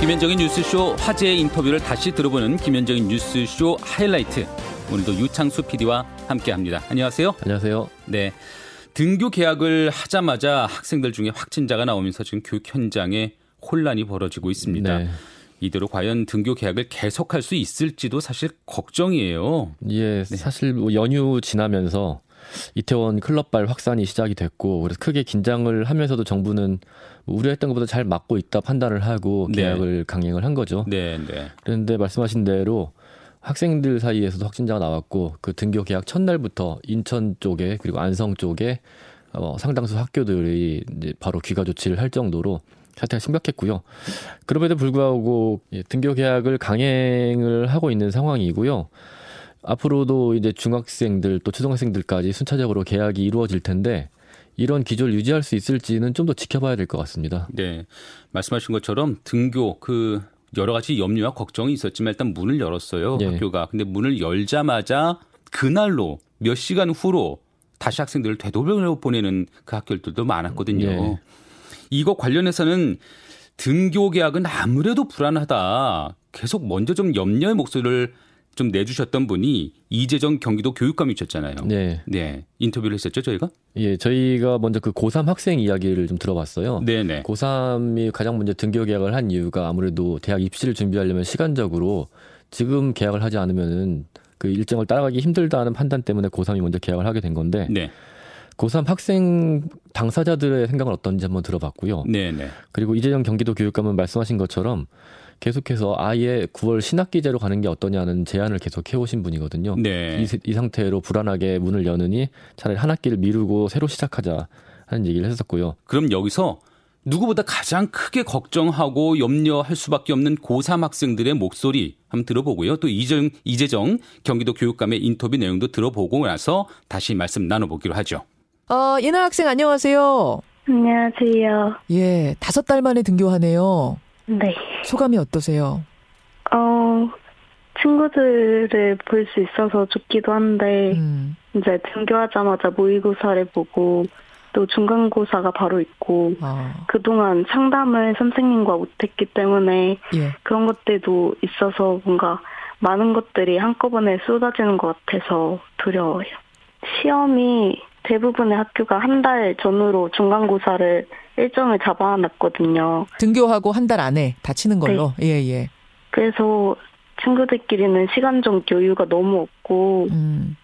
김현정의 뉴스쇼 화제의 인터뷰를 다시 들어보는 김현정의 뉴스쇼 하이라이트. 오늘도 유창수 PD와 함께합니다. 안녕하세요. 안녕하세요. 네. 등교 계약을 하자마자 학생들 중에 확진자가 나오면서 지금 교육 현장에 혼란이 벌어지고 있습니다. 네. 이대로 과연 등교 계약을 계속할 수 있을지도 사실 걱정이에요. 예, 네. 사실 뭐 연휴 지나면서 이태원 클럽발 확산이 시작이 됐고 그래서 크게 긴장을 하면서도 정부는 뭐 우려했던 것보다 잘 막고 있다 판단을 하고 네. 계약을 네. 강행을 한 거죠. 네, 네. 그런데 말씀하신 대로 학생들 사이에서도 확진자가 나왔고 그 등교 계약 첫날부터 인천 쪽에 그리고 안성 쪽에 어, 상당수 학교들이 이제 바로 귀가 조치를 할 정도로 사태가 심각했고요. 그럼에도 불구하고 등교 계약을 강행을 하고 있는 상황이고요. 앞으로도 이제 중학생들 또 초등학생들까지 순차적으로 계약이 이루어질 텐데 이런 기조를 유지할 수 있을지는 좀 더 지켜봐야 될 것 같습니다. 네. 말씀하신 것처럼 등교 그 여러 가지 염려와 걱정이 있었지만 일단 문을 열었어요. 네. 학교가. 근데 문을 열자마자 그날로 몇 시간 후로 다시 학생들을 되돌려 보내는 그 학교들도 많았거든요. 네. 이거 관련해서는 등교 계약은 아무래도 불안하다. 계속 먼저 좀 염려의 목소리를 좀 내주셨던 분이 이재정 경기도 교육감이셨잖아요. 네. 네. 인터뷰를 했었죠, 저희가? 예, 저희가 먼저 그 고3 학생 이야기를 좀 들어봤어요. 네네. 고3이 가장 먼저 등교 계약을 한 이유가 아무래도 대학 입시를 준비하려면 시간적으로 지금 계약을 하지 않으면은 그 일정을 따라가기 힘들다는 판단 때문에 고3이 먼저 계약을 하게 된 건데. 네. 고3 학생 당사자들의 생각은 어떤지 한번 들어봤고요. 네네. 그리고 이재정 경기도 교육감은 말씀하신 것처럼 계속해서 아예 9월 신학기제로 가는 게 어떠냐는 제안을 계속 해오신 분이거든요. 네. 이, 이 상태로 불안하게 문을 여느니 차라리 한 학기를 미루고 새로 시작하자 하는 얘기를 했었고요. 그럼 여기서 누구보다 가장 크게 걱정하고 염려할 수밖에 없는 고3 학생들의 목소리 한번 들어보고요. 또 이정, 이재정 경기도 교육감의 인터뷰 내용도 들어보고 나서 다시 말씀 나눠보기로 하죠. 어, 예나 학생 안녕하세요. 안녕하세요. 예, 다섯 달 만에 등교하네요. 네. 소감이 어떠세요? 어, 친구들을 볼 수 있어서 좋기도 한데, 음. 이제 등교하자마자 모의고사를 보고, 또 중간고사가 바로 있고, 아. 그동안 상담을 선생님과 못했기 때문에, 예. 그런 것들도 있어서 뭔가 많은 것들이 한꺼번에 쏟아지는 것 같아서 두려워요. 시험이 대부분의 학교가 한 달 전으로 중간고사를 일정을 잡아놨거든요. 등교하고 한 달 안에 다치는 걸로? 네. 예, 예. 그래서 친구들끼리는 시간적 여유가 너무 없고, 음.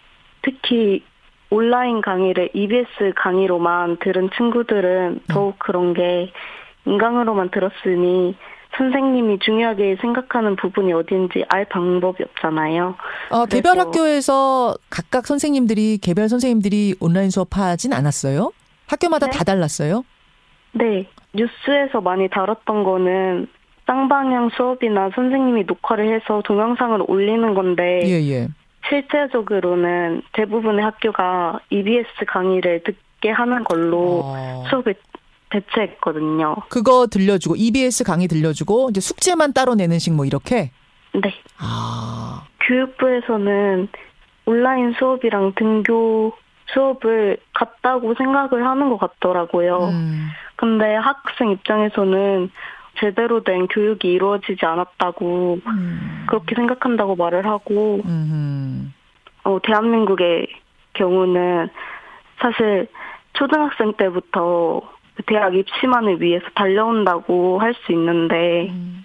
특히 온라인 강의를 EBS 강의로만 들은 친구들은 더욱 음. 그런 게 인강으로만 들었으니 선생님이 중요하게 생각하는 부분이 어딘지 알 방법이 없잖아요. 어, 개별 학교에서 각각 선생님들이 개별 선생님들이 온라인 수업하진 않았어요? 학교마다 네? 다 달랐어요? 네. 뉴스에서 많이 다뤘던 거는 쌍방향 수업이나 선생님이 녹화를 해서 동영상을 올리는 건데 예, 예. 실제적으로는 대부분의 학교가 EBS 강의를 듣게 하는 걸로 어. 수업을 대체했거든요. 그거 들려주고 EBS 강의 들려주고 이제 숙제만 따로 내는 식 뭐 이렇게? 네. 아. 교육부에서는 온라인 수업이랑 등교 수업을 같다고 생각을 하는 것 같더라고요. 음. 근데 학생 입장에서는 제대로 된 교육이 이루어지지 않았다고 음. 그렇게 생각한다고 말을 하고 음. 어, 대한민국의 경우는 사실 초등학생 때부터 대학 입시만을 위해서 달려온다고 할 수 있는데 음.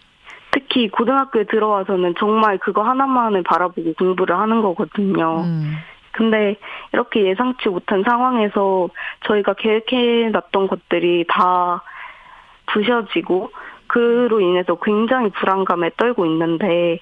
특히 고등학교에 들어와서는 정말 그거 하나만을 바라보고 공부를 하는 거거든요. 음. 근데 이렇게 예상치 못한 상황에서 저희가 계획해 놨던 것들이 다 부셔지고 그로 인해서 굉장히 불안감에 떨고 있는데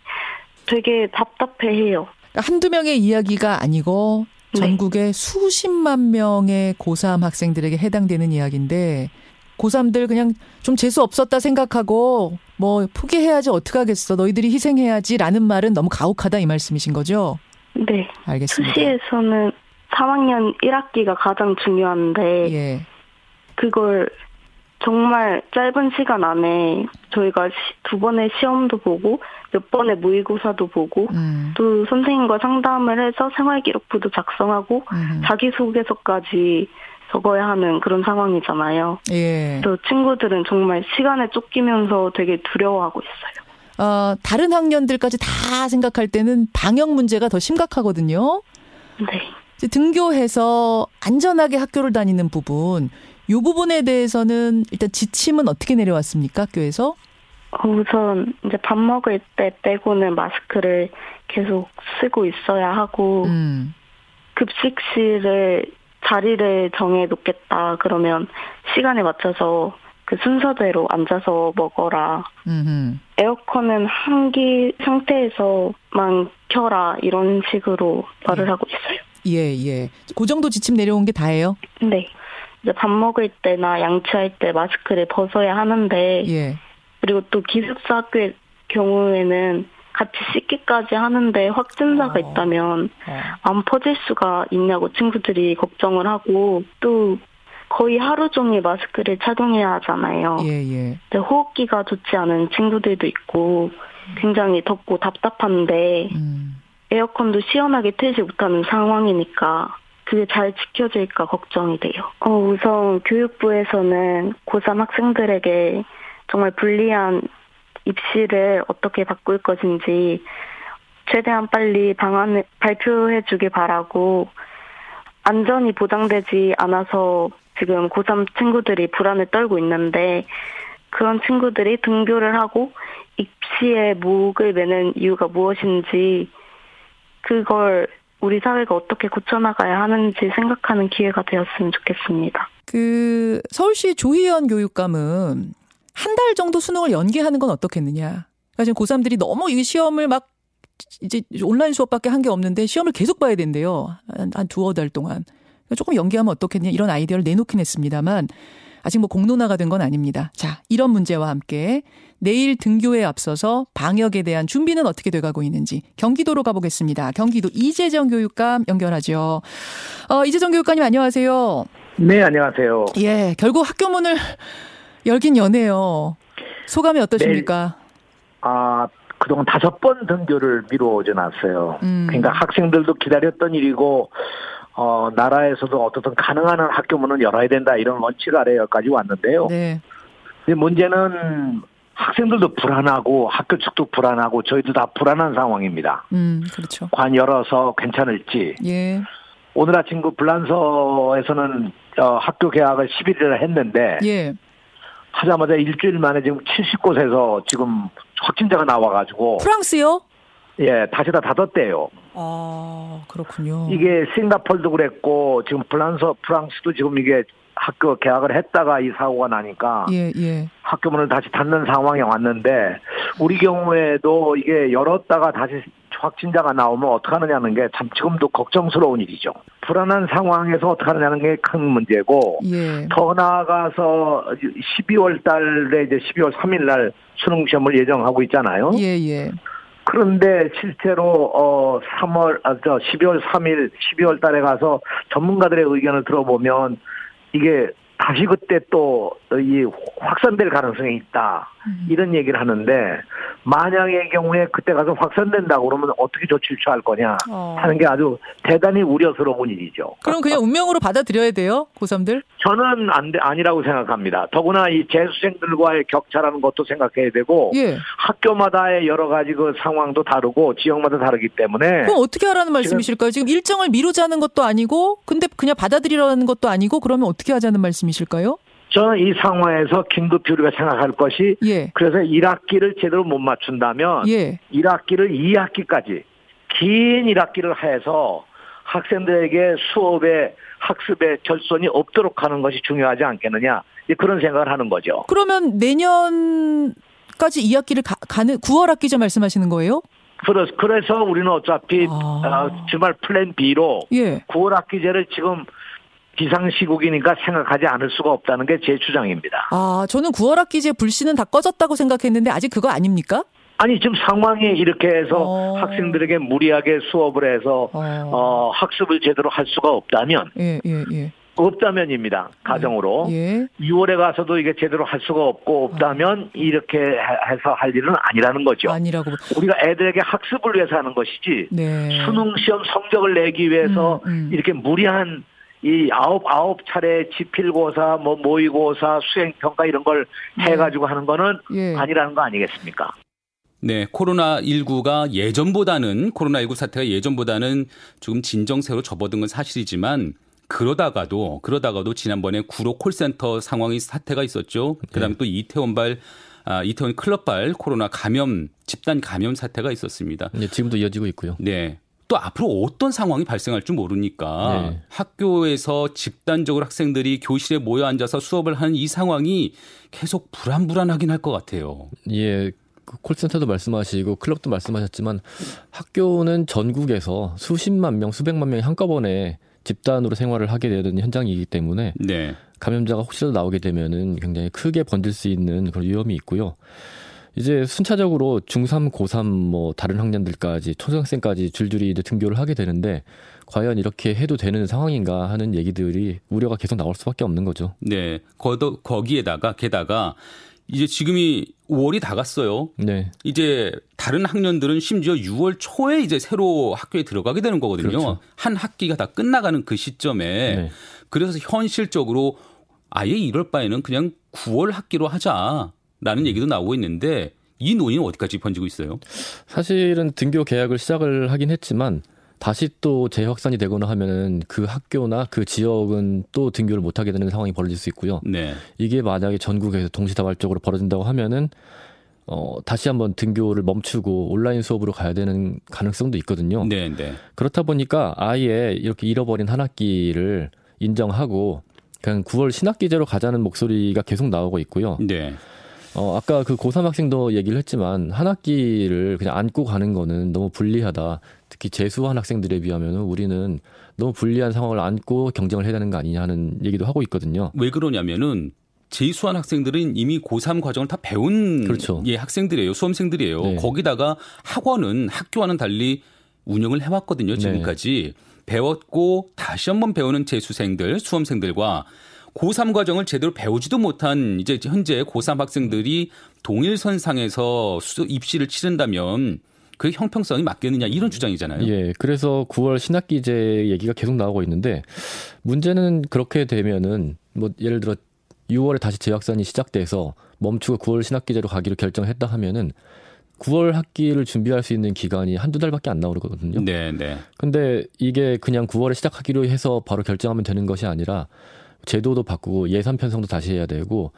되게 답답해해요. 그러니까 한두 명의 이야기가 아니고 네. 전국의 네. 수십만 명의 고3 학생들에게 해당되는 이야기인데 고3들 그냥 좀 재수 없었다 생각하고 뭐 포기해야지 어떡하겠어 너희들이 희생해야지라는 말은 너무 가혹하다 이 말씀이신 거죠? 네. 알겠습니다. 수시에서는 3학년 1학기가 가장 중요한데 예. 그걸 정말 짧은 시간 안에 저희가 두 번의 시험도 보고 몇 번의 모의고사도 보고 음. 또 선생님과 상담을 해서 생활기록부도 작성하고 음. 자기소개서까지 적어야 하는 그런 상황이잖아요. 예. 또 친구들은 정말 시간에 쫓기면서 되게 두려워하고 있어요. 어, 다른 학년들까지 다 생각할 때는 방역 문제가 더 심각하거든요. 네. 등교해서 안전하게 학교를 다니는 부분, 이 부분에 대해서는 일단 지침은 어떻게 내려왔습니까, 학교에서? 어, 우선 이제 밥 먹을 때 빼고는 마스크를 계속 쓰고 있어야 하고 음. 급식실에 자리를 정해 놓겠다 그러면 시간에 맞춰서 그 순서대로 앉아서 먹어라. 음흠. 에어컨은 한기 상태에서만 켜라 이런 식으로 말을 예. 하고 있어요. 예, 예. 그 정도 지침 내려온 게 다예요? 네. 이제 밥 먹을 때나 양치할 때 마스크를 벗어야 하는데 예. 그리고 또 기숙사 학교의 경우에는 같이 씻기까지 하는데 확진자가 어. 있다면 어. 안 퍼질 수가 있냐고 친구들이 걱정을 하고 또 거의 하루 종일 마스크를 착용해야 하잖아요. 예, 예. 호흡기가 좋지 않은 친구들도 있고 굉장히 덥고 답답한데 음. 에어컨도 시원하게 틀지 못하는 상황이니까 그게 잘 지켜질까 걱정이 돼요. 어, 우선 교육부에서는 고3 학생들에게 정말 불리한 입시를 어떻게 바꿀 것인지 최대한 빨리 방안을 발표해 주길 바라고 안전이 보장되지 않아서 지금 고3 친구들이 불안을 떨고 있는데 그런 친구들이 등교를 하고 입시에 목을 매는 이유가 무엇인지 그걸 우리 사회가 어떻게 고쳐나가야 하는지 생각하는 기회가 되었으면 좋겠습니다. 그 서울시 조희연 교육감은 한 달 정도 수능을 연기하는 건 어떻겠느냐. 그러니까 지금 고3들이 너무 이 시험을 막 이제 온라인 수업밖에 한 게 없는데 시험을 계속 봐야 된대요. 한, 한 두어 달 동안. 조금 연기하면 어떻겠냐 이런 아이디어를 내놓긴 했습니다만 아직 뭐 공론화가 된 건 아닙니다. 자, 이런 문제와 함께 내일 등교에 앞서서 방역에 대한 준비는 어떻게 돼가고 있는지 경기도로 가보겠습니다. 경기도 이재정 교육감 연결하죠. 어, 이재정 교육감님 안녕하세요. 네, 안녕하세요. 예, 결국 학교 문을 열긴 연해요. 소감이 어떠십니까? 네. 아, 그동안 다섯 번 등교를 미뤄져 놨어요. 음. 그러니까 학생들도 기다렸던 일이고, 어, 나라에서도 어떻든 가능한 한 학교 문은 열어야 된다 이런 원칙 아래 여기까지 왔는데요. 네. 근데 문제는 학생들도 불안하고 학교 측도 불안하고 저희도 다 불안한 상황입니다. 음, 그렇죠. 관 열어서 괜찮을지. 예. 오늘 아침 그 불란서에서는 어, 학교 개학을 11일에 했는데 예. 하자마자 일주일 만에 지금 70곳에서 지금 확진자가 나와가지고. 프랑스요? 예, 다시 다 닫았대요. 아, 그렇군요. 이게 싱가폴도 그랬고, 지금 프랑스, 프랑스도 지금 이게 학교 개학을 했다가 이 사고가 나니까. 예, 예. 학교 문을 다시 닫는 상황이 왔는데, 우리 경우에도 이게 열었다가 다시 확진자가 나오면 어떡하느냐는 게 참 지금도 걱정스러운 일이죠. 불안한 상황에서 어떡하느냐는 게 큰 문제고 예. 더 나아가서 12월 달에 이제 12월 3일 날 수능 시험을 예정하고 있잖아요. 예, 예. 그런데 실제로 어 3월 아저 12월 3일 12월 달에 가서 전문가들의 의견을 들어보면 이게 다시 그때 또 이 확산될 가능성이 있다. 음. 이런 얘기를 하는데 만약의 경우에 그때 가서 확산된다고 그러면 어떻게 조치를 취할 거냐 어. 하는 게 아주 대단히 우려스러운 일이죠. 그럼 그냥 운명으로 받아들여야 돼요, 고3들? 저는 안 돼, 아니라고 생각합니다. 더구나 이 재수생들과의 격차라는 것도 생각해야 되고 예. 학교마다의 여러 가지 그 상황도 다르고 지역마다 다르기 때문에 그럼 어떻게 하라는 말씀이실까요? 지금 일정을 미루자는 것도 아니고 근데 그냥 받아들이라는 것도 아니고 그러면 어떻게 하자는 말씀이실까요? 저는 이 상황에서 긴급히 우리가 생각할 것이 예. 그래서 1학기를 제대로 못 맞춘다면 예. 1학기를 2학기까지 긴 1학기를 해서 학생들에게 수업에 학습에 결손이 없도록 하는 것이 중요하지 않겠느냐 그런 생각을 하는 거죠. 그러면 내년까지 2학기를 가, 가는 9월 학기죠 말씀하시는 거예요? 그래서 그래서 우리는 어차피 아. 어, 주말 플랜 B로 예. 9월 학기제를 지금 비상시국이니까 생각하지 않을 수가 없다는 게 제 주장입니다. 아, 저는 9월 학기제 불씨는 다 꺼졌다고 생각했는데 아직 그거 아닙니까? 아니 지금 상황이 이렇게 해서 어... 학생들에게 무리하게 수업을 해서 어... 어... 학습을 제대로 할 수가 없다면 예, 예, 예. 없다면입니다 가정으로 예. 6월에 가서도 이게 제대로 할 수가 없고 없다면 어... 이렇게 해서 할 일은 아니라는 거죠. 아니라고 우리가 애들에게 학습을 위해서 하는 것이지 네. 수능 시험 성적을 내기 위해서 음, 음. 이렇게 무리한 이 아홉 아홉 차례 지필고사 뭐 모의고사 수행평가 이런 걸 네. 해가지고 하는 거는 예. 아니라는 거 아니겠습니까? 네, 코로나 19가 예전보다는 코로나 19 사태가 예전보다는 조금 진정세로 접어든 건 사실이지만 그러다가도 그러다가도 지난번에 구로 콜센터 상황이 사태가 있었죠. 그다음에 네. 또 이태원발 아, 이태원 클럽발 코로나 감염 집단 감염 사태가 있었습니다. 네, 지금도 이어지고 있고요. 네. 또 앞으로 어떤 상황이 발생할 줄 모르니까 네. 학교에서 집단적으로 학생들이 교실에 모여 앉아서 수업을 하는 이 상황이 계속 불안불안하긴 할 것 같아요. 예. 그 콜센터도 말씀하시고 클럽도 말씀하셨지만 학교는 전국에서 수십만 명, 수백만 명이 한꺼번에 집단으로 생활을 하게 되는 현장이기 때문에 네. 감염자가 혹시라도 나오게 되면은 굉장히 크게 번질 수 있는 그런 위험이 있고요. 이제 순차적으로 중3, 고3 뭐 다른 학년들까지 초등학생까지 줄줄이 이제 등교를 하게 되는데 과연 이렇게 해도 되는 상황인가 하는 얘기들이 우려가 계속 나올 수밖에 없는 거죠. 네. 거더, 거기에다가 게다가 이제 지금이 5월이 다 갔어요. 네. 이제 다른 학년들은 심지어 6월 초에 이제 새로 학교에 들어가게 되는 거거든요. 그렇죠. 한 학기가 다 끝나가는 그 시점에 네. 그래서 현실적으로 아예 이럴 바에는 그냥 9월 학기로 하자. 라는 얘기도 나오고 있는데 이 논의는 어디까지 번지고 있어요? 사실은 등교 계약을 시작을 하긴 했지만 다시 또 재확산이 되거나 하면은 그 학교나 그 지역은 또 등교를 못 하게 되는 상황이 벌어질 수 있고요. 네. 이게 만약에 전국에서 동시다발적으로 벌어진다고 하면은 어, 다시 한번 등교를 멈추고 온라인 수업으로 가야 되는 가능성도 있거든요. 네, 네. 그렇다 보니까 아예 이렇게 잃어버린 한 학기를 인정하고 그냥 9월 신학기제로 가자는 목소리가 계속 나오고 있고요. 네. 어, 아까 그 고3 학생도 얘기를 했지만 한 학기를 그냥 안고 가는 거는 너무 불리하다. 특히 재수한 학생들에 비하면 우리는 너무 불리한 상황을 안고 경쟁을 해야 되는 거 아니냐 하는 얘기도 하고 있거든요. 왜 그러냐면은 재수한 학생들은 이미 고3 과정을 다 배운 그렇죠. 예, 학생들이에요. 수험생들이에요. 네. 거기다가 학원은 학교와는 달리 운영을 해왔거든요. 지금까지. 네. 배웠고 다시 한번 배우는 재수생들, 수험생들과 고3 과정을 제대로 배우지도 못한 이제 현재 고3 학생들이 동일선상에서 입시를 치른다면 그 형평성이 맞겠느냐 이런 주장이잖아요. 예. 그래서 9월 신학기제 얘기가 계속 나오고 있는데 문제는 그렇게 되면은 뭐 예를 들어 6월에 다시 재확산이 시작돼서 멈추고 9월 신학기제로 가기로 결정했다 하면은 9월 학기를 준비할 수 있는 기간이 한두 달밖에 안 나오거든요. 네, 네. 근데 이게 그냥 9월에 시작하기로 해서 바로 결정하면 되는 것이 아니라 제도도 바꾸고 예산 편성도 다시 해야 되고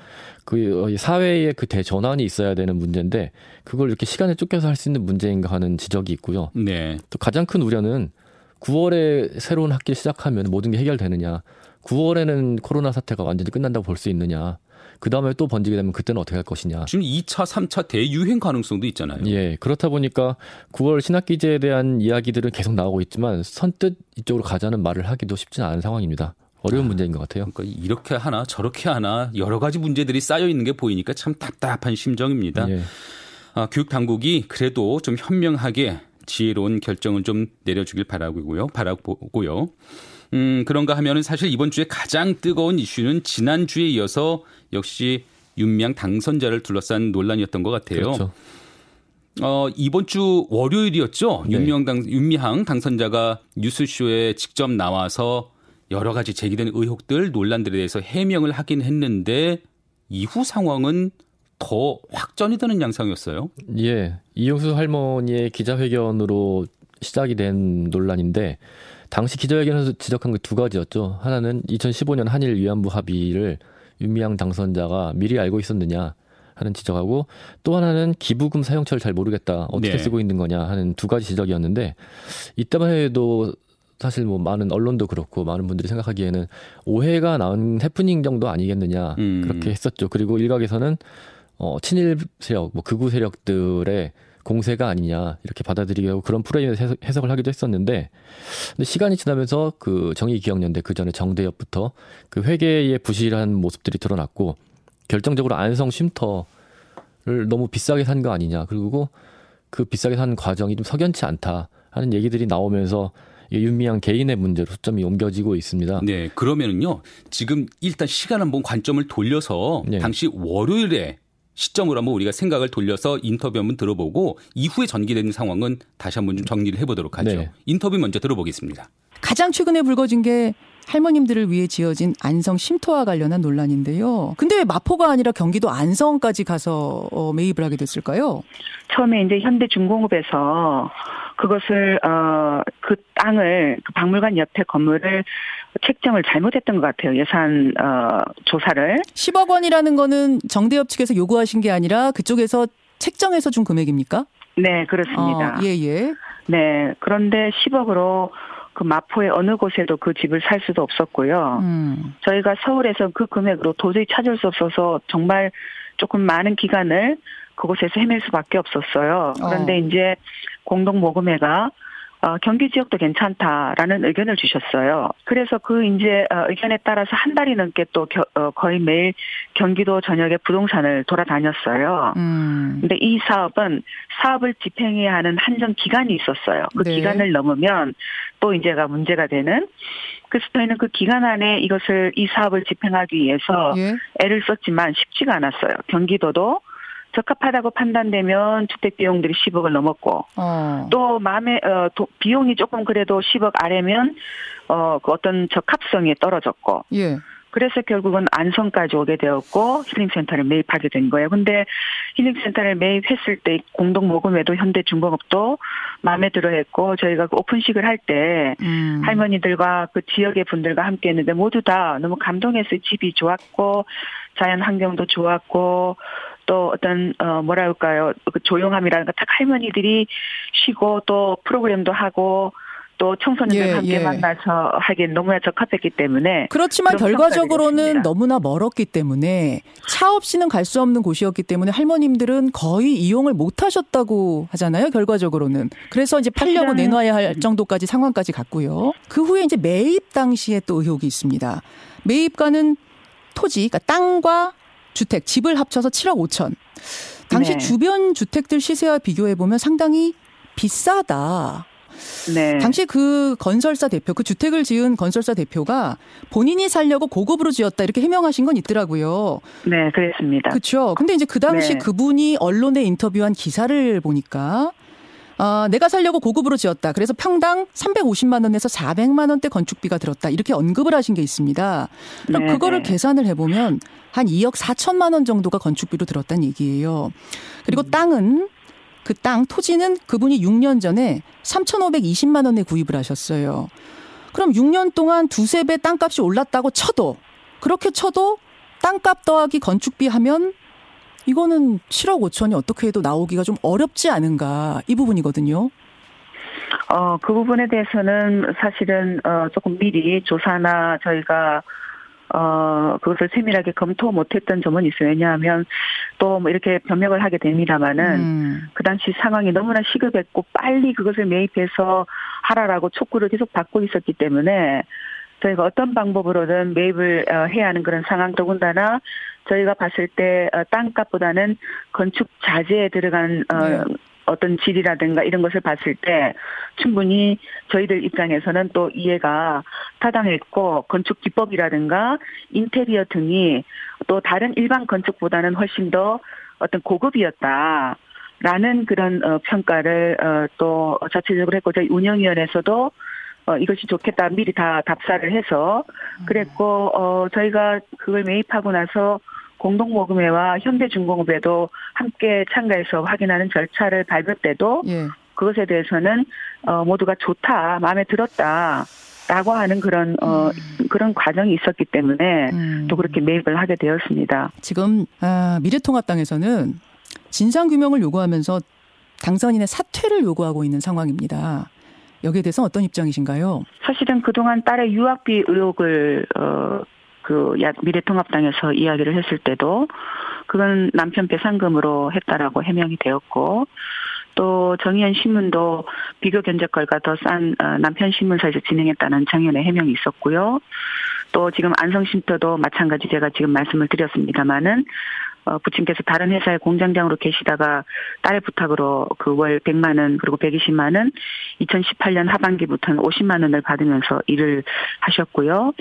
그 사회의 그 대전환이 있어야 되는 문제인데 그걸 이렇게 시간에 쫓겨서 할 수 있는 문제인가 하는 지적이 있고요. 네. 또 가장 큰 우려는 9월에 새로운 학기 시작하면 모든 게 해결되느냐. 9월에는 코로나 사태가 완전히 끝난다고 볼 수 있느냐. 그 다음에 또 번지게 되면 그때는 어떻게 할 것이냐. 지금 2차, 3차 대유행 가능성도 있잖아요. 예. 그렇다 보니까 9월 신학기제에 대한 이야기들은 계속 나오고 있지만 선뜻 이쪽으로 가자는 말을 하기도 쉽지 않은 상황입니다. 어려운 아, 문제인 것 같아요. 그러니까 이렇게 하나 저렇게 하나 여러 가지 문제들이 쌓여 있는 게 보이니까 참 답답한 심정입니다. 예. 아, 교육 당국이 그래도 좀 현명하게 지혜로운 결정을 좀 내려주길 바라고요. 바라고요. 음, 그런가 하면은 사실 이번 주에 가장 뜨거운 이슈는 지난 주에 이어서 역시 윤미향 당선자를 둘러싼 논란이었던 것 같아요. 그렇죠. 어, 이번 주 월요일이었죠. 네. 윤미향, 당, 윤미향 당선자가 뉴스쇼에 직접 나와서 여러 가지 제기된 의혹들, 논란들에 대해서 해명을 하긴 했는데 이후 상황은 더 확전이 되는 양상이었어요. 예. 이용수 할머니의 기자회견으로 시작이 된 논란인데 당시 기자회견에서 지적한 게 두 가지였죠. 하나는 2015년 한일 위안부 합의를 윤미향 당선자가 미리 알고 있었느냐 하는 지적하고 또 하나는 기부금 사용처를 잘 모르겠다 어떻게 네. 쓰고 있는 거냐 하는 두 가지 지적이었는데 이때만 해도 사실 뭐 많은 언론도 그렇고 많은 분들이 생각하기에는 오해가 나온 해프닝 정도 아니겠느냐 음. 그렇게 했었죠. 그리고 일각에서는 어 친일 세력, 뭐 극우 세력들의 공세가 아니냐 이렇게 받아들이고 그런 프레임에서 해석을 하기도 했었는데 근데 시간이 지나면서 그 정의기억연대 그 전에 정대협부터 그 회계의 부실한 모습들이 드러났고 결정적으로 안성 쉼터를 너무 비싸게 산 거 아니냐 그리고 그 비싸게 산 과정이 좀 석연치 않다 하는 얘기들이 나오면서 윤미향 개인의 문제로 초점이 옮겨지고 있습니다. 네, 그러면은요. 지금 일단 시간 한번 관점을 돌려서 네. 당시 월요일에 시점으로 한번 우리가 생각을 돌려서 인터뷰 한번 들어보고 이후에 전개되는 상황은 다시 한번 좀 정리를 해보도록 하죠. 네. 인터뷰 먼저 들어보겠습니다. 가장 최근에 불거진 게 할머님들을 위해 지어진 안성 쉼터와 관련한 논란인데요. 근데 왜 마포가 아니라 경기도 안성까지 가서 어, 매입을 하게 됐을까요? 처음에 이제 현대중공업에서 그것을 어 그 땅을 그 박물관 옆에 건물을 책정을 잘못했던 것 같아요. 예산 어 조사를 10억 원이라는 거는 정대협 측에서 요구하신 게 아니라 그쪽에서 책정해서 준 금액입니까? 네, 그렇습니다. 어, 예, 예. 네. 그런데 10억으로 그 마포의 어느 곳에도 그 집을 살 수도 없었고요. 음. 저희가 서울에서 그 금액으로 도저히 찾을 수 없어서 정말 조금 많은 기간을 그곳에서 헤맬 수밖에 없었어요. 그런데 어. 이제 공동 모금회가 어, 경기 지역도 괜찮다라는 의견을 주셨어요. 그래서 그 이제 어, 의견에 따라서 한 달이 넘게 또 겨, 어, 거의 매일 경기도 전역의 부동산을 돌아다녔어요. 음. 근데 이 사업은 사업을 집행해야 하는 한정 기간이 있었어요. 그 네. 기간을 넘으면 또 이제가 문제가 되는 그래서 저희는 그 기간 안에 이것을 이 사업을 집행하기 위해서 예. 애를 썼지만 쉽지가 않았어요. 경기도도 적합하다고 판단되면 주택 비용들이 10억을 넘었고 어. 또 마음에 어, 도, 비용이 조금 그래도 10억 아래면 어, 그 어떤 적합성이 떨어졌고 예. 그래서 결국은 안성까지 오게 되었고 힐링센터를 매입하게 된 거예요. 근데 힐링센터를 매입했을 때 공동 모금에도 현대중공업도 마음에 들어했고 저희가 그 오픈식을 할때 음. 할머니들과 그 지역의 분들과 함께 했는데 모두 다 너무 감동해서 집이 좋았고 자연 환경도 좋았고 또 어떤 어 뭐랄까요 그 조용함이라는 거딱 할머니들이 쉬고 또 프로그램도 하고 또 청소년들 예, 함께 예. 만나서 하기엔 너무나 적합했기 때문에 그렇지만 결과적으로는 너무나 멀었기 때문에 차 없이는 갈 수 없는 곳이었기 때문에 할머님들은 거의 이용을 못 하셨다고 하잖아요. 결과적으로는 그래서 이제 팔려고 내놔야 할 정도까지 상황까지 갔고요. 그 후에 이제 매입 당시에 또 의혹이 있습니다. 매입가는 토지, 그러니까 땅과 주택, 집을 합쳐서 7억 5천. 당시 네. 주변 주택들 시세와 비교해 보면 상당히 비싸다. 네. 당시 그 건설사 대표, 그 주택을 지은 건설사 대표가 본인이 살려고 고급으로 지었다 이렇게 해명하신 건 있더라고요. 네, 그랬습니다. 그렇죠. 근데 이제 그 당시 네. 그분이 언론에 인터뷰한 기사를 보니까 어, 내가 살려고 고급으로 지었다. 그래서 평당 350만 원에서 400만 원대 건축비가 들었다. 이렇게 언급을 하신 게 있습니다. 그럼 네, 그거를 네. 계산을 해보면 한 2억 4천만 원 정도가 건축비로 들었다는 얘기예요. 그리고 음. 땅은 그 땅, 토지는 그분이 6년 전에 3,520만 원에 구입을 하셨어요. 그럼 6년 동안 두세 배 땅값이 올랐다고 쳐도 그렇게 쳐도 땅값 더하기 건축비 하면 이거는 7억 5천이 어떻게 해도 나오기가 좀 어렵지 않은가 이 부분이거든요. 어, 그 부분에 대해서는 사실은 어, 조금 미리 조사나 저희가 어, 그것을 세밀하게 검토 못했던 점은 있어요. 왜냐하면 또 뭐 이렇게 변명을 하게 됩니다마는 음. 그 당시 상황이 너무나 시급했고 빨리 그것을 매입해서 하라라고 촉구를 계속 받고 있었기 때문에 저희가 어떤 방법으로든 매입을 어, 해야 하는 그런 상황 더군다나 저희가 봤을 때 어, 땅값보다는 건축 자재에 들어간 어, 네. 어떤 질이라든가 이런 것을 봤을 때 충분히 저희들 입장에서는 또 이해가 타당했고 건축 기법이라든가 인테리어 등이 또 다른 일반 건축보다는 훨씬 더 어떤 고급이었다. 라는 그런 어, 평가를 어, 또 자체적으로 했고 저희 운영위원회에서도 어, 이것이 좋겠다 미리 다 답사를 해서 그랬고 어, 저희가 그걸 매입하고 나서 공동모금회와 현대중공업에도 함께 참가해서 확인하는 절차를 밟을 때도 예. 그것에 대해서는 어, 모두가 좋다, 마음에 들었다. 라고 하는 그런 어 음. 그런 과정이 있었기 때문에 음. 또 그렇게 매입을 하게 되었습니다. 지금 아, 미래통합당에서는 진상 규명을 요구하면서 당선인의 사퇴를 요구하고 있는 상황입니다. 여기에 대해서 어떤 입장이신가요? 사실은 그동안 딸의 유학비 의혹을 어 그 미래통합당에서 이야기를 했을 때도 그건 남편 배상금으로 했다라고 해명이 되었고 또 정의연 신문도 비교 견적걸과 더싼 어, 남편 신문사에서 진행했다는 정의연의 해명이 있었고요. 또 지금 안성쉼터도 마찬가지 제가 지금 말씀을 드렸습니다마는 어, 부친께서 다른 회사의 공장장으로 계시다가 딸의 부탁으로 그 월 100만 원 그리고 120만 원 2018년 하반기부터는 50만 원을 받으면서 일을 하셨고요.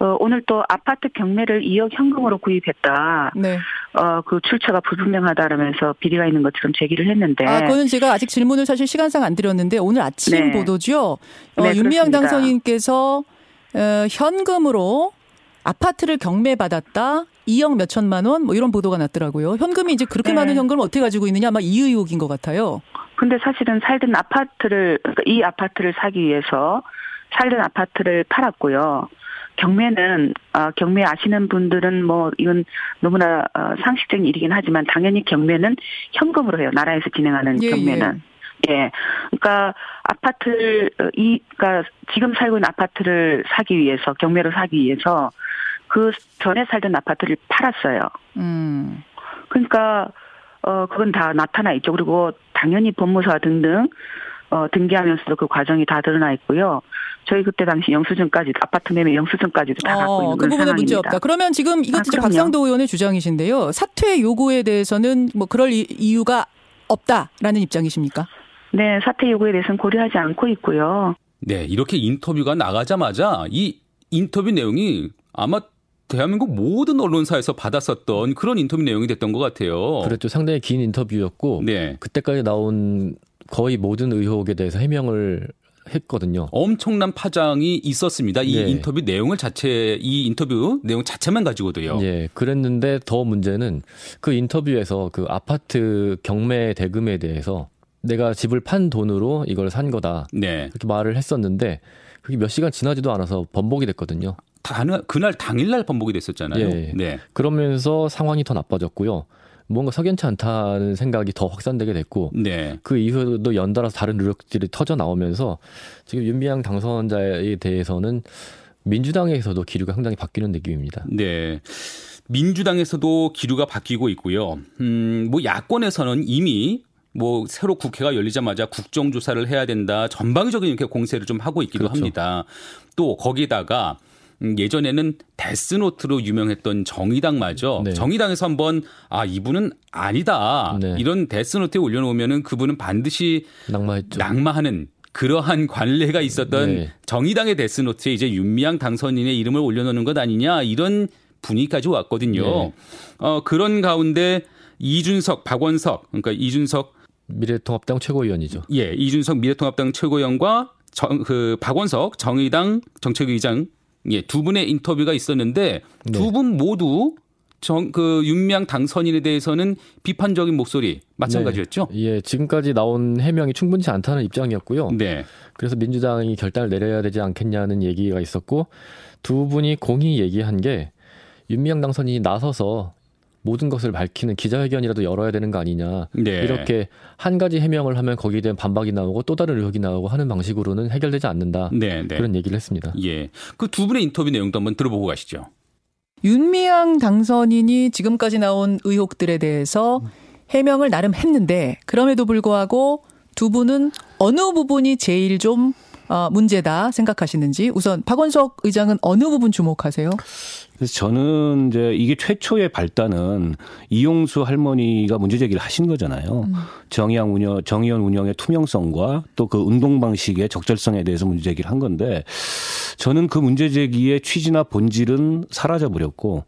어, 오늘 또 아파트 경매를 2억 현금으로 구입했다. 네. 어, 그 출처가 불분명하다라면서 비리가 있는 것처럼 제기를 했는데. 아, 그거는 제가 아직 질문을 사실 시간상 안 드렸는데 오늘 아침 네. 보도죠. 어, 네, 윤미향 당선인께서 어, 현금으로 아파트를 경매받았다. 2억 몇 천만 원? 뭐 이런 보도가 났더라고요. 현금이 이제 그렇게 네. 많은 현금을 어떻게 가지고 있느냐? 아마 이 의혹인 것 같아요. 근데 사실은 살던 아파트를, 그러니까 이 아파트를 사기 위해서 살던 아파트를 팔았고요. 경매는 어, 경매 아시는 분들은 뭐 이건 너무나 어, 상식적인 일이긴 하지만 당연히 경매는 현금으로 해요. 나라에서 진행하는 예, 경매는. 예. 예. 그러니까 아파트를 어, 이 그러니까 지금 살고 있는 아파트를 사기 위해서 경매로 사기 위해서 그 전에 살던 아파트를 팔았어요. 음. 그러니까 어 그건 다 나타나 있죠. 그리고 당연히 법무사 등등 어 등기하면서도 그 과정이 다 드러나 있고요. 저희 그때 당시 영수증까지 아파트 매매 영수증까지도 다 갖고 있는 어, 그 부분은 문제 없다. 그러면 지금 이것도 아, 박상도 의원의 주장이신데요. 사퇴 요구에 대해서는 뭐 그럴 이유가 없다라는 입장이십니까? 네, 사퇴 요구에 대해서는 고려하지 않고 있고요. 네, 이렇게 인터뷰가 나가자마자 이 인터뷰 내용이 아마 대한민국 모든 언론사에서 받았었던 그런 인터뷰 내용이 됐던 것 같아요. 그렇죠. 상당히 긴 인터뷰였고 네. 그때까지 나온 거의 모든 의혹에 대해서 해명을 했거든요. 엄청난 파장이 있었습니다. 이 네. 인터뷰 내용을 자체 이 인터뷰 내용 자체만 가지고도요. 네, 그랬는데 더 문제는 그 인터뷰에서 그 아파트 경매 대금에 대해서 내가 집을 판 돈으로 이걸 산 거다. 네. 그렇게 말을 했었는데 그게 몇 시간 지나지도 않아서 번복이 됐거든요. 그날 당일날 번복이 됐었잖아요. 예. 네. 그러면서 상황이 더 나빠졌고요. 뭔가 석연치 않다는 생각이 더 확산되게 됐고 네. 그 이후에도 연달아서 다른 노력들이 터져 나오면서 지금 윤미향 당선자에 대해서는 민주당에서도 기류가 상당히 바뀌는 느낌입니다. 네. 민주당에서도 기류가 바뀌고 있고요. 음, 뭐 야권에서는 이미 뭐 새로 국회가 열리자마자 국정조사를 해야 된다. 전방위적인 이렇게 공세를 좀 하고 있기도 그렇죠. 합니다. 또 거기다가 음, 예전에는 데스노트로 유명했던 정의당마저 네. 정의당에서 한번 아 이분은 아니다 네. 이런 데스노트에 올려놓으면은 그분은 반드시 낙마했죠. 낙마하는 그러한 관례가 있었던 네. 정의당의 데스노트에 이제 윤미향 당선인의 이름을 올려놓는 것 아니냐 이런 분위기까지 왔거든요. 네. 어 그런 가운데 이준석, 박원석 그러니까 이준석 미래통합당 최고위원이죠. 예, 이준석 미래통합당 최고위원과 정, 그 박원석 정의당 정책의장 예, 두 분의 인터뷰가 있었는데 네. 두분 모두 정, 그 윤미향 당선인에 대해서는 비판적인 목소리 마찬가지였죠. 네. 예, 지금까지 나온 해명이 충분치 않다는 입장이었고요. 네. 그래서 민주당이 결단을 내려야 되지 않겠냐는 얘기가 있었고 두 분이 공히 얘기한 게 윤미향 당선인이 나서서 모든 것을 밝히는 기자회견이라도 열어야 되는 거 아니냐. 네. 이렇게 한 가지 해명을 하면 거기에 대한 반박이 나오고 또 다른 의혹이 나오고 하는 방식으로는 해결되지 않는다. 네, 네. 그런 얘기를 했습니다. 예. 그 두 분의 인터뷰 내용도 한번 들어보고 가시죠. 윤미향 당선인이 지금까지 나온 의혹들에 대해서 해명을 나름 했는데 그럼에도 불구하고 두 분은 어느 부분이 제일 좀 어, 문제다 생각하시는지 우선 박원석 의장은 어느 부분 주목하세요? 그래서 저는 이제 이게 최초의 발단은 이용수 할머니가 문제 제기를 하신 거잖아요. 음. 정의양 운영, 정의원 운영의 투명성과 또 그 운동 방식의 적절성에 대해서 문제 제기를 한 건데 저는 그 문제 제기의 취지나 본질은 사라져 버렸고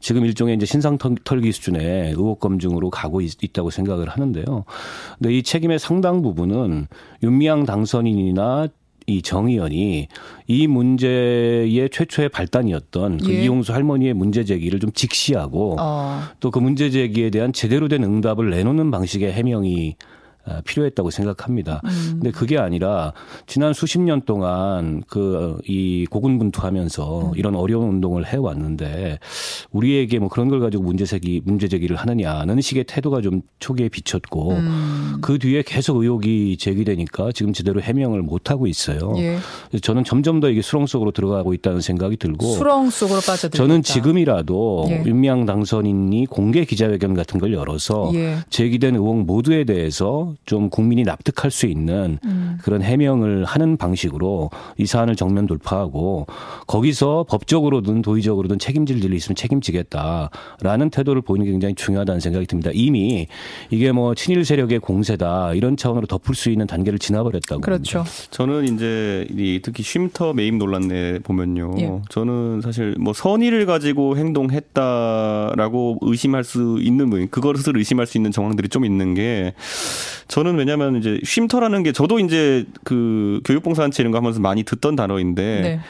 지금 일종의 이제 신상 털기 수준의 의혹 검증으로 가고 있, 다고 생각을 하는데요. 근데 이 책임의 상당 부분은 윤미향 당선인이나 이 정 의원이 이 문제의 최초의 발단이었던 그 예. 이용수 할머니의 문제 제기를 좀 직시하고 어. 또그 문제 제기에 대한 제대로 된 응답을 내놓는 방식의 해명이 아, 필요했다고 생각합니다. 음. 근데 그게 아니라 지난 수십 년 동안 그 이 고군분투하면서 음. 이런 어려운 운동을 해 왔는데 우리에게 뭐 그런 걸 가지고 문제 제기 문제 제기를 하느냐는 식의 태도가 좀 초기에 비쳤고 음. 그 뒤에 계속 의혹이 제기되니까 지금 제대로 해명을 못 하고 있어요. 예. 저는 점점 더 이게 수렁 속으로 들어가고 있다는 생각이 들고 수렁 속으로 빠져들고 저는 지금이라도 예. 윤미향 당선인이 공개 기자회견 같은 걸 열어서 예. 제기된 의혹 모두에 대해서 좀 국민이 납득할 수 있는 음. 그런 해명을 하는 방식으로 이 사안을 정면 돌파하고 거기서 법적으로든 도의적으로든 책임질 일이 있으면 책임지겠다라는 태도를 보이는 게 굉장히 중요하다는 생각이 듭니다. 이미 이게 뭐 친일 세력의 공세다 이런 차원으로 덮을 수 있는 단계를 지나버렸다고. 그렇죠. 봅니다. 저는 이제 특히 쉼터 매입 논란에 보면요. 예. 저는 사실 뭐 선의를 가지고 행동했다라고 의심할 수 있는 분, 그것을 의심할 수 있는 정황들이 좀 있는 게 저는 왜냐하면 이제 쉼터라는 게 저도 이제 그 교육봉사단체 이런 거 하면서 많이 듣던 단어인데 네.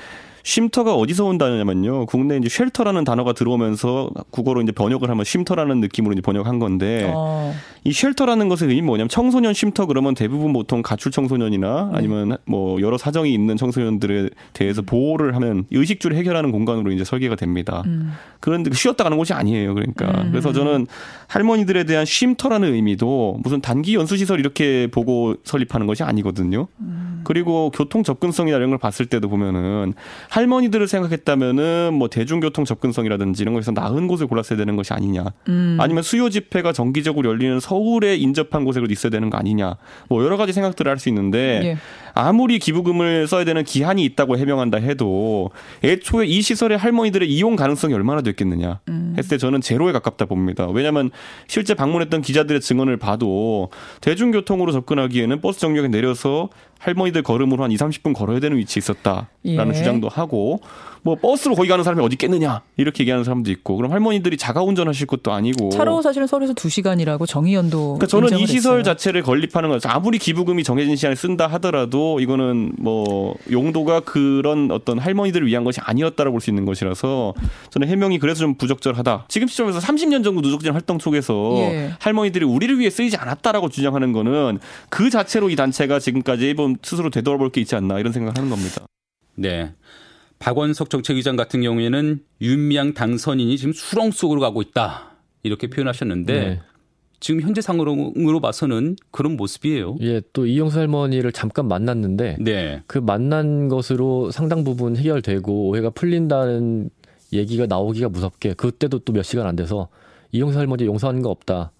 쉼터가 어디서 온다냐면요. 국내 이제 shelter라는 단어가 들어오면서 국어로 이제 번역을 하면 쉼터라는 느낌으로 이제 번역한 건데 어. 이 shelter라는 것의 의미 뭐냐면 청소년 쉼터 그러면 대부분 보통 가출 청소년이나 네. 아니면 뭐 여러 사정이 있는 청소년들에 대해서 보호를 하면 의식주를 해결하는 공간으로 이제 설계가 됩니다. 음. 그런데 그 쉬었다 가는 곳이 아니에요. 그러니까 음. 그래서 저는 할머니들에 대한 쉼터라는 의미도 무슨 단기 연수 시설 이렇게 보고 설립하는 것이 아니거든요. 음. 그리고 교통 접근성이나 이런 걸 봤을 때도 보면은 할머니들을 생각했다면은 뭐 대중교통 접근성이라든지 이런 거에서 나은 곳을 골랐어야 되는 것이 아니냐. 음. 아니면 수요 집회가 정기적으로 열리는 서울에 인접한 곳에 있어야 되는 거 아니냐. 뭐 여러 가지 생각들을 할 수 있는데 예. 아무리 기부금을 써야 되는 기한이 있다고 해명한다 해도 애초에 이 시설의 할머니들의 이용 가능성이 얼마나 됐겠느냐 음. 했을 때 저는 제로에 가깝다 봅니다. 왜냐하면 실제 방문했던 기자들의 증언을 봐도 대중교통으로 접근하기에는 버스 정류장에 내려서 할머니들 걸음으로 한 2, 30분 걸어야 되는 위치에 있었다라는 예. 주장도 하고 뭐 버스로 거기 가는 사람이 어디 있겠느냐 이렇게 얘기하는 사람도 있고 그럼 할머니들이 자가 운전하실 것도 아니고 차로 사실은 서울에서 2시간이라고 정의연도 그러니까 저는 이 시설 했어요. 자체를 건립하는 거 아무리 기부금이 정해진 시간에 쓴다 하더라도 이거는 뭐 용도가 그런 어떤 할머니들을 위한 것이 아니었다라고 볼 수 있는 것이라서 저는 해명이 그래서 좀 부적절하다. 지금 시점에서 30년 정도 누적된 활동 속에서 예. 할머니들이 우리를 위해 쓰이지 않았다라고 주장하는 거는 그 자체로 이 단체가 지금까지 일본 스스로 되돌아볼 게 있지 않나 이런 생각을 하는 겁니다. 네. 박원석 정책위장 같은 경우에는 윤미향 당선인이 지금 수렁 속으로 가고 있다 이렇게 표현하셨는데 네. 지금 현재 상으로 봐서는 그런 모습이에요. 예, 또 이영수 할머니를 잠깐 만났는데 네. 그 만난 것으로 상당 부분 해결되고 오해가 풀린다는 얘기가 나오기가 무섭게 그때도 또 몇 시간 안 돼서 이영수 할머니 용서하는 거 없다.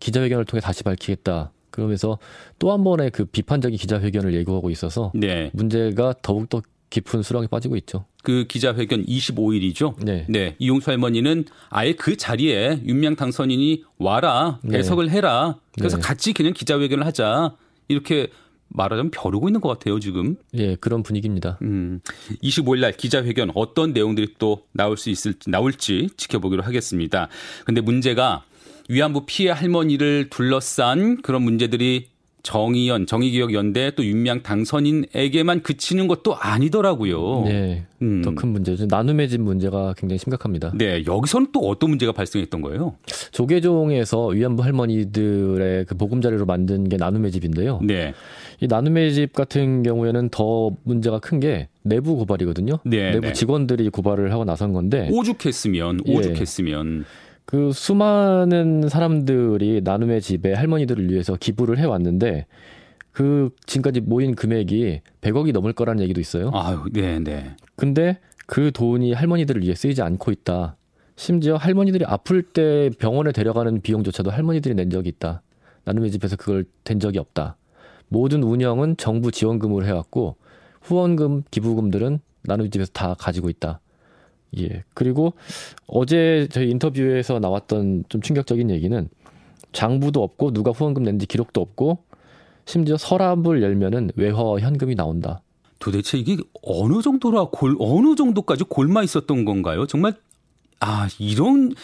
기자회견을 통해 다시 밝히겠다. 그러면서 또 한 번의 그 비판적인 기자회견을 예고하고 있어서 네. 문제가 더욱더 깊은 수렁에 빠지고 있죠. 그 기자회견 25일이죠. 네. 네. 이용수 할머니는 아예 그 자리에 윤명 당선인이 와라 네. 배석을 해라. 그래서 네. 같이 그냥 기자회견을 하자 이렇게 말하자면 벼르고 있는 것 같아요 지금. 예, 그런 분위기입니다. 음, 25일 날 기자회견 어떤 내용들이 또 나올 수 있을지 나올지 지켜보기로 하겠습니다. 근데 문제가 위안부 피해 할머니를 둘러싼 그런 문제들이 정의연, 정의기억연대 또 윤미향 당선인에게만 그치는 것도 아니더라고요. 네. 음. 더큰 문제죠. 나눔의 집 문제가 굉장히 심각합니다. 네. 여기서는 또 어떤 문제가 발생했던 거예요? 조계종에서 위안부 할머니들의 그 보금자리로 만든 게 나눔의 집인데요. 네. 이 나눔의 집 같은 경우에는 더 문제가 큰 게 내부 고발이거든요. 네, 내부 네. 직원들이 고발을 하고 나선 건데 오죽했으면 오죽했으면 예. 그 수많은 사람들이 나눔의 집에 할머니들을 위해서 기부를 해왔는데 그 지금까지 모인 금액이 100억이 넘을 거라는 얘기도 있어요. 아유, 네, 네. 근데 그 돈이 할머니들을 위해 쓰이지 않고 있다. 심지어 할머니들이 아플 때 병원에 데려가는 비용조차도 할머니들이 낸 적이 있다. 나눔의 집에서 그걸 된 적이 없다. 모든 운영은 정부 지원금으로 해왔고 후원금, 기부금들은 나눔의 집에서 다 가지고 있다. 예. 그리고 어제 저희 인터뷰에서 나왔던 좀 충격적인 얘기는 장부도 없고 누가 후원금 낸지 기록도 없고 심지어 서랍을 열면은 외화 현금이 나온다. 도대체 이게 어느 정도라 골 어느 정도까지 골마 있었던 건가요? 정말 아 이런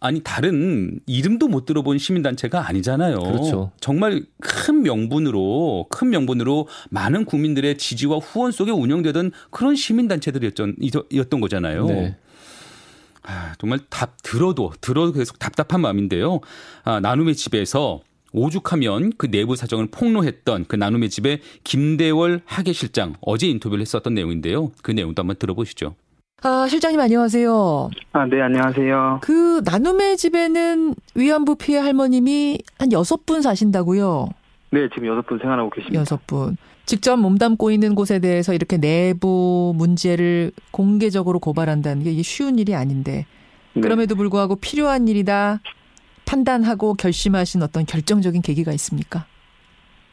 아니 다른 이름도 못 들어본 시민단체가 아니잖아요. 그렇죠. 정말 큰 명분으로 큰 명분으로 많은 국민들의 지지와 후원 속에 운영되던 그런 시민단체들이었던 거잖아요. 네. 아, 정말 답 들어도 들어도 계속 답답한 마음인데요. 아, 나눔의 집에서 오죽하면 그 내부 사정을 폭로했던 그 나눔의 집의 김대월 하계실장 어제 인터뷰를 했었던 내용인데요. 그 내용도 한번 들어보시죠. 아, 실장님 안녕하세요. 아, 네, 안녕하세요. 그 나눔의 집에는 위안부 피해 할머님이 한 여섯 분 사신다고요? 네, 지금 여섯 분 생활하고 계십니다. 여섯 분. 직접 몸담고 있는 곳에 대해서 이렇게 내부 문제를 공개적으로 고발한다는 게 쉬운 일이 아닌데 네. 그럼에도 불구하고 필요한 일이다 판단하고 결심하신 어떤 결정적인 계기가 있습니까?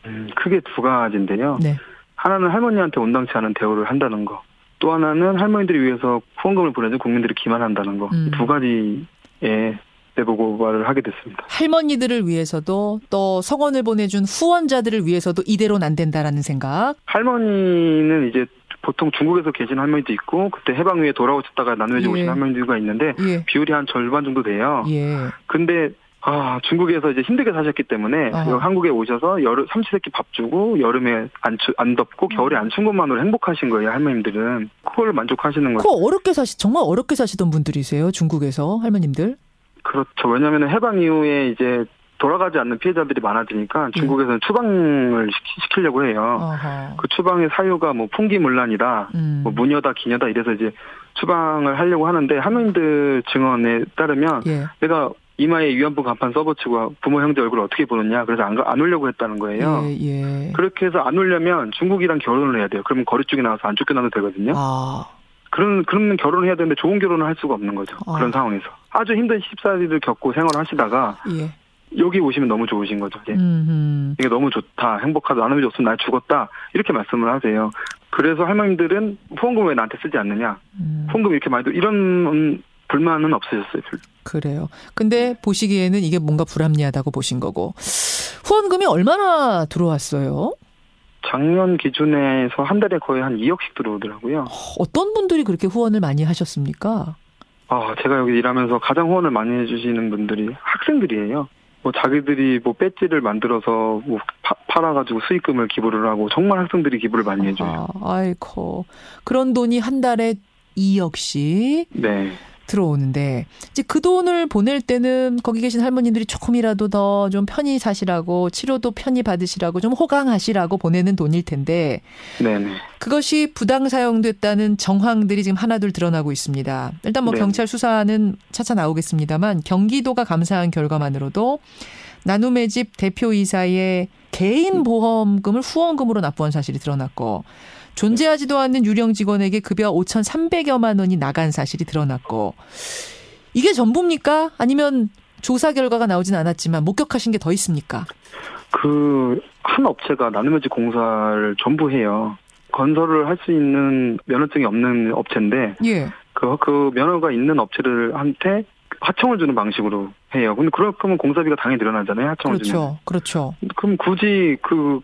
음, 크게 두 가지인데요. 네. 하나는 할머니한테 온당치 않은 대우를 한다는 거. 또 하나는 할머니들이 위해서 후원금을 보내준 국민들이 기만한다는 거. 음. 두 가지에 내부 고발을 하게 됐습니다. 할머니들을 위해서도 또 성원을 보내준 후원자들을 위해서도 이대로는 안 된다라는 생각. 할머니는 이제 보통 중국에서 계신 할머니도 있고 그때 해방 후에 돌아오셨다가 나누어져 예. 오신 할머니들과 있는데 예. 비율이 한 절반 정도 돼요. 예. 근데 아, 중국에서 이제 힘들게 사셨기 때문에 어. 한국에 오셔서 여름 삼시세끼 밥 주고 여름에 안, 추, 안 덥고 겨울에 안 추운 것만으로 행복하신 거예요 할머님들은 그걸 만족하시는 거죠. 그 어렵게 사시 정말 어렵게 사시던 분들이세요 중국에서 할머님들. 그렇죠. 왜냐하면 해방 이후에 이제 돌아가지 않는 피해자들이 많아지니까 예. 중국에서는 추방을 시키, 려고 해요. 어허. 그 추방의 사유가 뭐 풍기문란이다, 음. 뭐 무녀다, 기녀다 이래서 이제 추방을 하려고 하는데 할머님들 증언에 따르면 예. 내가 이마에 위안부 간판 써붙이고 부모 형제 얼굴 어떻게 보느냐 그래서 안, 안 오려고 했다는 거예요. 예, 예. 그렇게 해서 안 오려면 중국이랑 결혼을 해야 돼요. 그러면 거리 쪽에 나와서 안 쫓겨나도 되거든요. 아. 그런 그런 결혼을 해야 되는데 좋은 결혼을 할 수가 없는 거죠. 아. 그런 상황에서 아주 힘든 시집살이를 겪고 생활하시다가 예. 여기 오시면 너무 좋으신 거죠. 이제. 이게 너무 좋다, 행복하다, 나눔이 좋으면 날 죽었다 이렇게 말씀을 하세요. 그래서 할머님들은 후원금 왜 나한테 쓰지 않느냐? 음. 후원금 이렇게 많이 이런 불만은 없으셨어요. 별로. 그래요. 근데 보시기에는 이게 뭔가 불합리하다고 보신 거고 후원금이 얼마나 들어왔어요? 작년 기준에서 한 달에 거의 한 2억씩 들어오더라고요. 어떤 분들이 그렇게 후원을 많이 하셨습니까? 아, 제가 여기 일하면서 가장 후원을 많이 해주시는 분들이 학생들이에요. 뭐 자기들이 뭐 배지를 만들어서 뭐 파, 팔아가지고 수익금을 기부를 하고 정말 학생들이 기부를 많이 해줘요. 아, 아이고 그런 돈이 한 달에 2억씩. 네. 들어오는데 이제 그 돈을 보낼 때는 거기 계신 할머님들이 조금이라도 더 좀 편히 사시라고 치료도 편히 받으시라고 좀 호강하시라고 보내는 돈일 텐데 네네. 그것이 부당 사용됐다는 정황들이 지금 하나둘 드러나고 있습니다. 일단 뭐 네. 경찰 수사는 차차 나오겠습니다만 경기도가 감사한 결과만으로도 나눔의 집 대표이사의 개인 보험금을 후원금으로 납부한 사실이 드러났고 존재하지도 않는 유령 직원에게 급여 5,300여만 원이 나간 사실이 드러났고 이게 전부입니까? 아니면 조사 결과가 나오진 않았지만 목격하신 게 더 있습니까? 그 한 업체가 나눔의지 공사를 전부 해요. 건설을 할 수 있는 면허증이 없는 업체인데 예. 그, 그 면허가 있는 업체를 한테 하청을 주는 방식으로 해요. 근데 그렇다면 공사비가 당연히 늘어나잖아요. 하청을 그렇죠. 주면. 그렇죠. 그럼 굳이 그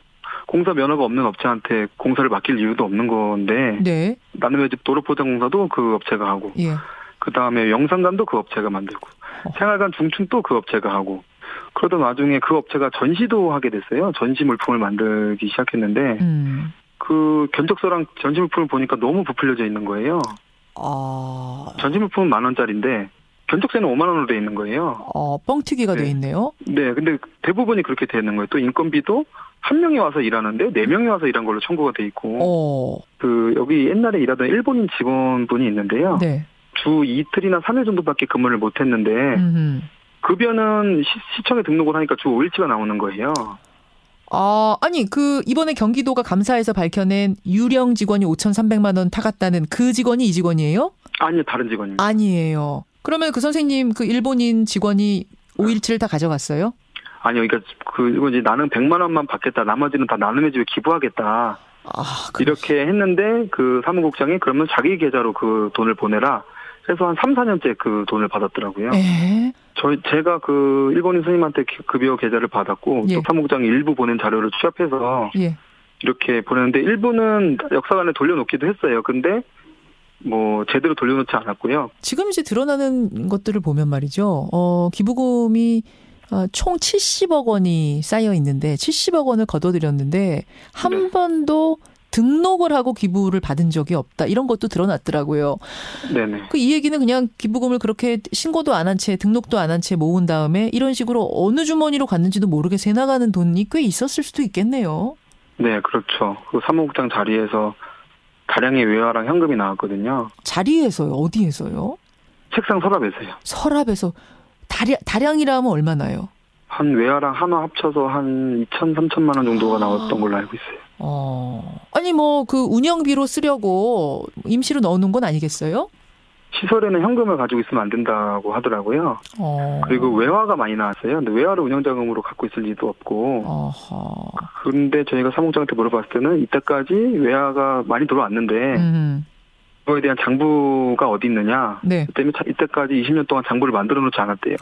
공사 면허가 없는 업체한테 공사를 맡길 이유도 없는 건데 네. 나눔의 집 도로 포장 공사도 그 업체가 하고 예. 그 다음에 영상관도 그 업체가 만들고 어. 생활관 중춘도 그 업체가 하고 그러던 와중에 그 업체가 전시도 하게 됐어요. 전시 물품을 만들기 시작했는데 음. 그 견적서랑 전시 물품을 보니까 너무 부풀려져 있는 거예요. 아... 전시 물품은 만 원짜리인데 견적세는 5만 원으로 돼 있는 거예요. 어, 뻥튀기가 네. 돼 있네요. 네, 근데 대부분이 그렇게 돼 있는 거예요. 또 인건비도 한 명이 와서 일하는데 네 명이 와서 일한 걸로 청구가 돼 있고 오. 어. 그 여기 옛날에 일하던 일본인 직원분이 있는데요. 네. 주 이틀이나 3일 정도밖에 근무를 못 했는데 급여는 시, 청에 등록을 하니까 주 5일치가 나오는 거예요. 아, 아니, 그, 이번에 경기도가 감사에서 밝혀낸 유령 직원이 5,300만 원 타갔다는 그 직원이 이 직원이에요? 아니요, 다른 직원입니다. 아니에요. 그러면 그 선생님, 그 일본인 직원이 5일치를 다 가져갔어요? 아니요, 그러니까 그 이거 이제 나는 100만 원만 받겠다. 나머지는 다 나눔의 집에 기부하겠다. 아, 이렇게 했는데 그 사무국장이 그러면 자기 계좌로 그 돈을 보내라. 그래서 한 3, 4년째 그 돈을 받았더라고요. 에? 저희 제가 그 일본인 스님한테 급여 계좌를 받았고 예. 또 사무국장이 일부 보낸 자료를 취합해서 예. 이렇게 보냈는데 일부는 역사관에 돌려놓기도 했어요. 근데 뭐 제대로 돌려놓지 않았고요. 지금 이제 드러나는 것들을 보면 말이죠. 어 기부금이 어, 총 70억 원이 쌓여 있는데 70억 원을 거둬들였는데 한 네. 번도 등록을 하고 기부를 받은 적이 없다. 이런 것도 드러났더라고요. 네네. 그 이 얘기는 그냥 기부금을 그렇게 신고도 안 한 채, 등록도 안 한 채 모은 다음에 이런 식으로 어느 주머니로 갔는지도 모르게 새 나가는 돈이 꽤 있었을 수도 있겠네요. 네, 그렇죠. 그 사무국장 자리에서 다량의 외화랑 현금이 나왔거든요. 자리에서요? 어디에서요? 책상 서랍에서요. 서랍에서 다량, 다량이라면 얼마나요? 한 외화랑 한화 합쳐서 한 2천, 3천만 원 정도가 아. 나왔던 걸로 알고 있어요. 어. 아니 뭐 그 운영비로 쓰려고 임시로 넣어놓은 건 아니겠어요? 시설에는 현금을 가지고 있으면 안 된다고 하더라고요. 어. 그리고 외화가 많이 나왔어요. 근데 외화를 운영자금으로 갖고 있을 리도 없고. 어허. 그런데 저희가 사무장한테 물어봤을 때는 이때까지 외화가 많이 들어왔는데 음. 그거에 대한 장부가 어디 있느냐. 네. 그 때문에 이때까지 20년 동안 장부를 만들어 놓지 않았대요.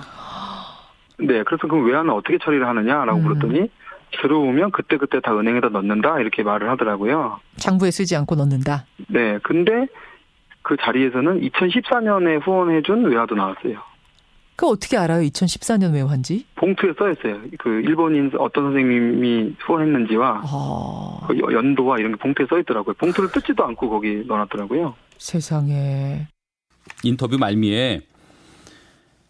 네, 그래서 그 외화는 어떻게 처리를 하느냐라고 음. 물었더니 들어오면 그때그때 다 은행에다 넣는다 이렇게 말을 하더라고요. 장부에 쓰지 않고 넣는다? 네, 근데 그 자리에서는 2014년에 후원해준 외화도 나왔어요. 그 어떻게 알아요? 2014년 외화인지? 봉투에 써 있어요. 그 일본인 어떤 선생님이 후원했는지와 아... 그 연도와 이런 게 봉투에 써 있더라고요. 봉투를 뜯지도 않고 거기 넣어놨더라고요. 세상에. 인터뷰 말미에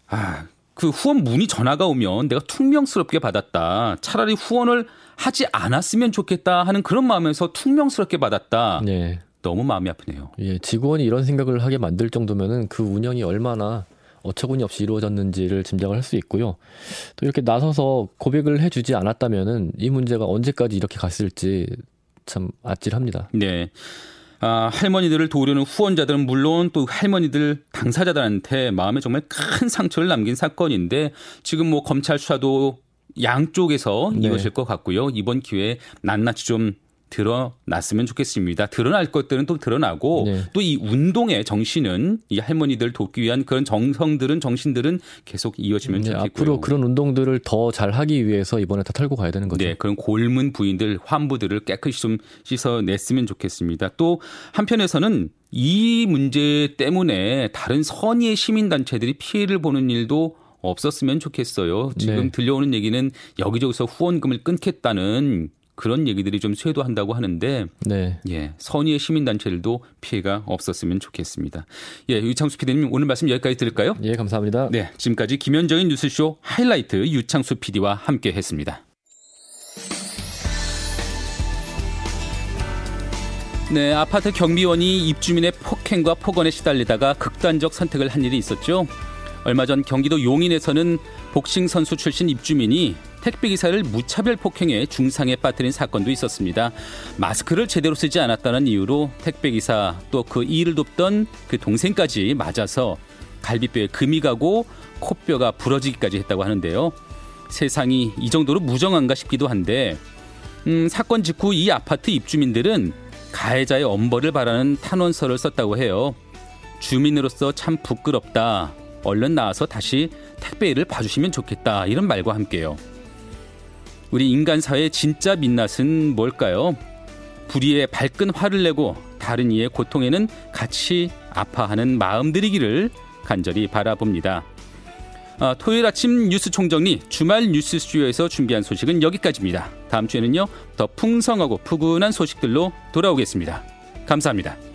아, 그 후원 문의 전화가 오면 내가 퉁명스럽게 받았다. 차라리 후원을 하지 않았으면 좋겠다 하는 그런 마음에서 퉁명스럽게 받았다. 네. 너무 마음이 아프네요. 예, 직원이 이런 생각을 하게 만들 정도면은 그 운영이 얼마나 어처구니 없이 이루어졌는지를 짐작을 할 수 있고요. 또 이렇게 나서서 고백을 해주지 않았다면은 이 문제가 언제까지 이렇게 갔을지 참 아찔합니다. 네. 아, 할머니들을 도우려는 후원자들은 물론 또 할머니들 당사자들한테 마음에 정말 큰 상처를 남긴 사건인데 지금 뭐 검찰 수사도 양쪽에서 네. 이루어질 것 같고요. 이번 기회에 낱낱이 좀 드러났으면 좋겠습니다. 드러날 것들은 또 드러나고 네. 또이 운동의 정신은 이 할머니들 돕기 위한 그런 정성들은 정신들은 계속 이어지면 네, 좋겠고요. 앞으로 그런 운동들을 더 잘하기 위해서 이번에 다 털고 가야 되는 거죠. 네, 그런 골문 부인들 환부들을 깨끗이 좀 씻어냈으면 좋겠습니다. 또 한편에서는 이 문제 때문에 다른 선의의 시민단체들이 피해를 보는 일도 없었으면 좋겠어요. 지금 네. 들려오는 얘기는 여기저기서 후원금을 끊겠다는 그런 얘기들이 좀 쇄도한다고 하는데 네. 예, 선의의 시민단체들도 피해가 없었으면 좋겠습니다. 예, 유창수 PD님 오늘 말씀 여기까지 들을까요? 예, 감사합니다. 네, 지금까지 김현정의 뉴스쇼 하이라이트 유창수 PD와 함께했습니다. 네, 아파트 경비원이 입주민의 폭행과 폭언에 시달리다가 극단적 선택을 한 일이 있었죠. 얼마 전 경기도 용인에서는 복싱 선수 출신 입주민이 택배 기사를 무차별 폭행해 중상에 빠뜨린 사건도 있었습니다. 마스크를 제대로 쓰지 않았다는 이유로 택배 기사 또 그 일을 돕던 그 동생까지 맞아서 갈비뼈에 금이 가고 코뼈가 부러지기까지 했다고 하는데요. 세상이 이 정도로 무정한가 싶기도 한데 음, 사건 직후 이 아파트 입주민들은 가해자의 엄벌을 바라는 탄원서를 썼다고 해요. 주민으로서 참 부끄럽다. 얼른 나와서 다시 택배 일을 봐주시면 좋겠다. 이런 말과 함께요. 우리 인간 사회의 진짜 민낯은 뭘까요? 불의에 발끈 화를 내고 다른 이의 고통에는 같이 아파하는 마음들이기를 간절히 바라봅니다. 아, 토요일 아침 뉴스 총정리 주말 뉴스 스튜디오에서 준비한 소식은 여기까지입니다. 다음 주에는요 더 풍성하고 푸근한 소식들로 돌아오겠습니다. 감사합니다.